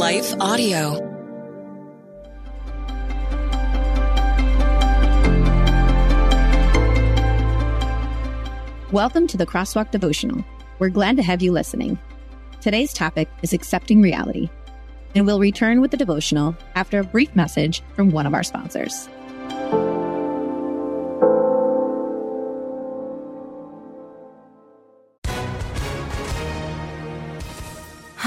Life Audio. Welcome to the Crosswalk Devotional. We're glad to have you listening. Today's topic is accepting reality, and we'll return with the devotional after a brief message from one of our sponsors.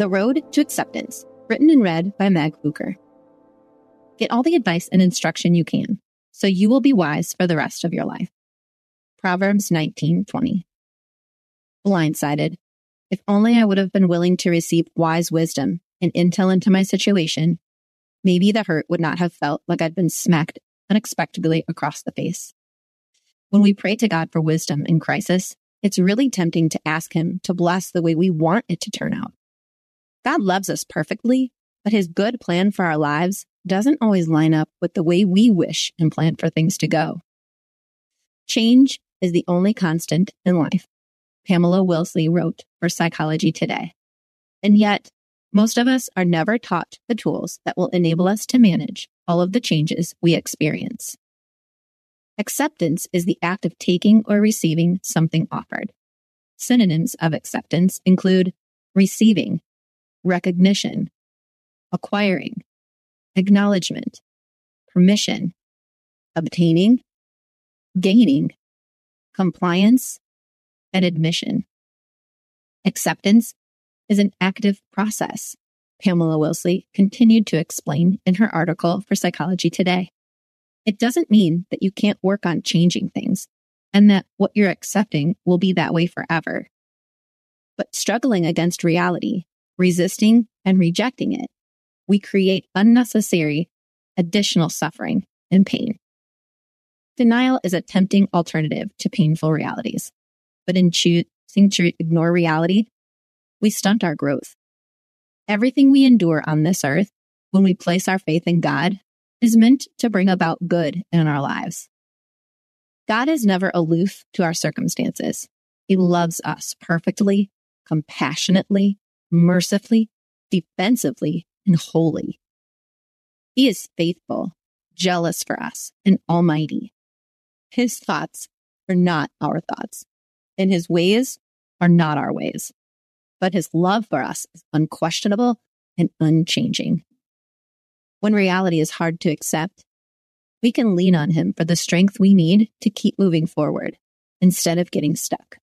The Road to Acceptance, written and read by Meg Bucher. Get all the advice and instruction you can, so you will be wise for the rest of your life. Proverbs 19:20. Blindsided. If only I would have been willing to receive wise wisdom and intel into my situation, maybe the hurt would not have felt like I'd been smacked unexpectedly across the face. When we pray to God for wisdom in crisis, it's really tempting to ask Him to bless the way we want it to turn out. God loves us perfectly, but his good plan for our lives doesn't always line up with the way we wish and plan for things to go. Change is the only constant in life, Pamela Wilsley wrote for Psychology Today. And yet, most of us are never taught the tools that will enable us to manage all of the changes we experience. Acceptance is the act of taking or receiving something offered. Synonyms of acceptance include receiving, recognition, acquiring, acknowledgement, permission, obtaining, gaining, compliance, and admission. Acceptance is an active process, Pamela Wilsley continued to explain in her article for Psychology Today. It doesn't mean that you can't work on changing things and that what you're accepting will be that way forever. But struggling against reality resisting and rejecting it, we create unnecessary additional suffering and pain. Denial is a tempting alternative to painful realities, but in choosing to ignore reality, we stunt our growth. Everything we endure on this earth, when we place our faith in God, is meant to bring about good in our lives. God is never aloof to our circumstances. He loves us perfectly, compassionately, mercifully, defensively, and holy. He is faithful, jealous for us, and almighty. His thoughts are not our thoughts, and his ways are not our ways. But his love for us is unquestionable and unchanging. When reality is hard to accept, we can lean on him for the strength we need to keep moving forward instead of getting stuck.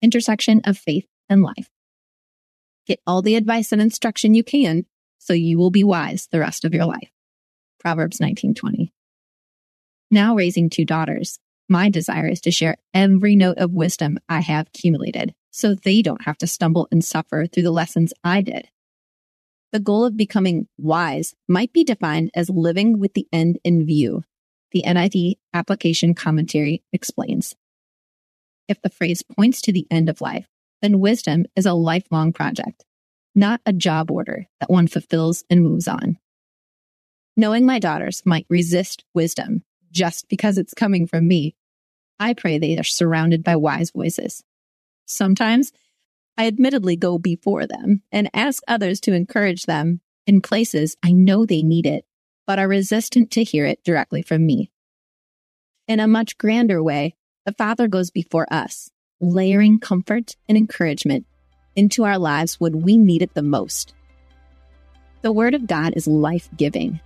Intersection of faith and life. Get all the advice and instruction you can so you will be wise the rest of your life. Proverbs 19:20. Now raising two daughters, my desire is to share every note of wisdom I have accumulated so they don't have to stumble and suffer through the lessons I did. The goal of becoming wise might be defined as living with the end in view. The NIV application commentary explains. If the phrase points to the end of life, then wisdom is a lifelong project, not a job order that one fulfills and moves on. Knowing my daughters might resist wisdom just because it's coming from me, I pray they are surrounded by wise voices. Sometimes I admittedly go before them and ask others to encourage them in places I know they need it, but are resistant to hear it directly from me. In a much grander way, the Father goes before us layering comfort and encouragement into our lives when we need it the most. The Word of God is life giving.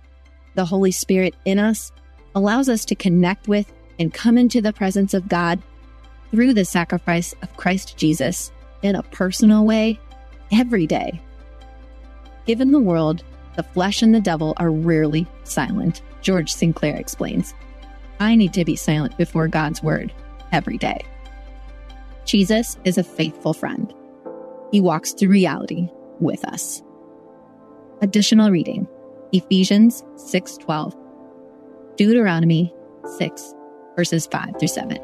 The Holy Spirit in us allows us to connect with and come into the presence of God through the sacrifice of Christ Jesus in a personal way every day. Given the world, the flesh and the devil are rarely silent, George Sinclair explains. I need to be silent before God's word every day. Jesus is a faithful friend. He walks through reality with us. Additional reading Ephesians 6:12, Deuteronomy 6 verses 5 through 7.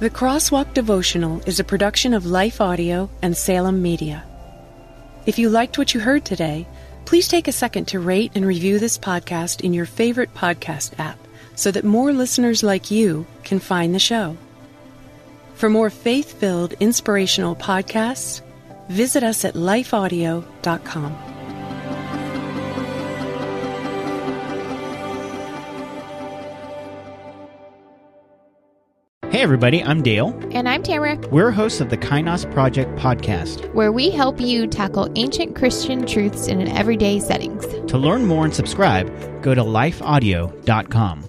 The Crosswalk Devotional is a production of Life Audio and Salem Media. If you liked what you heard today, please take a second to rate and review this podcast in your favorite podcast app so that more listeners like you can find the show. For more faith filled, inspirational podcasts, visit us at lifeaudio.com. Hey, everybody, I'm Dale. And I'm Tamara, We're hosts of the Kainos Project podcast. where we help you tackle ancient Christian truths in an everyday settings. To learn more and subscribe, go to lifeaudio.com.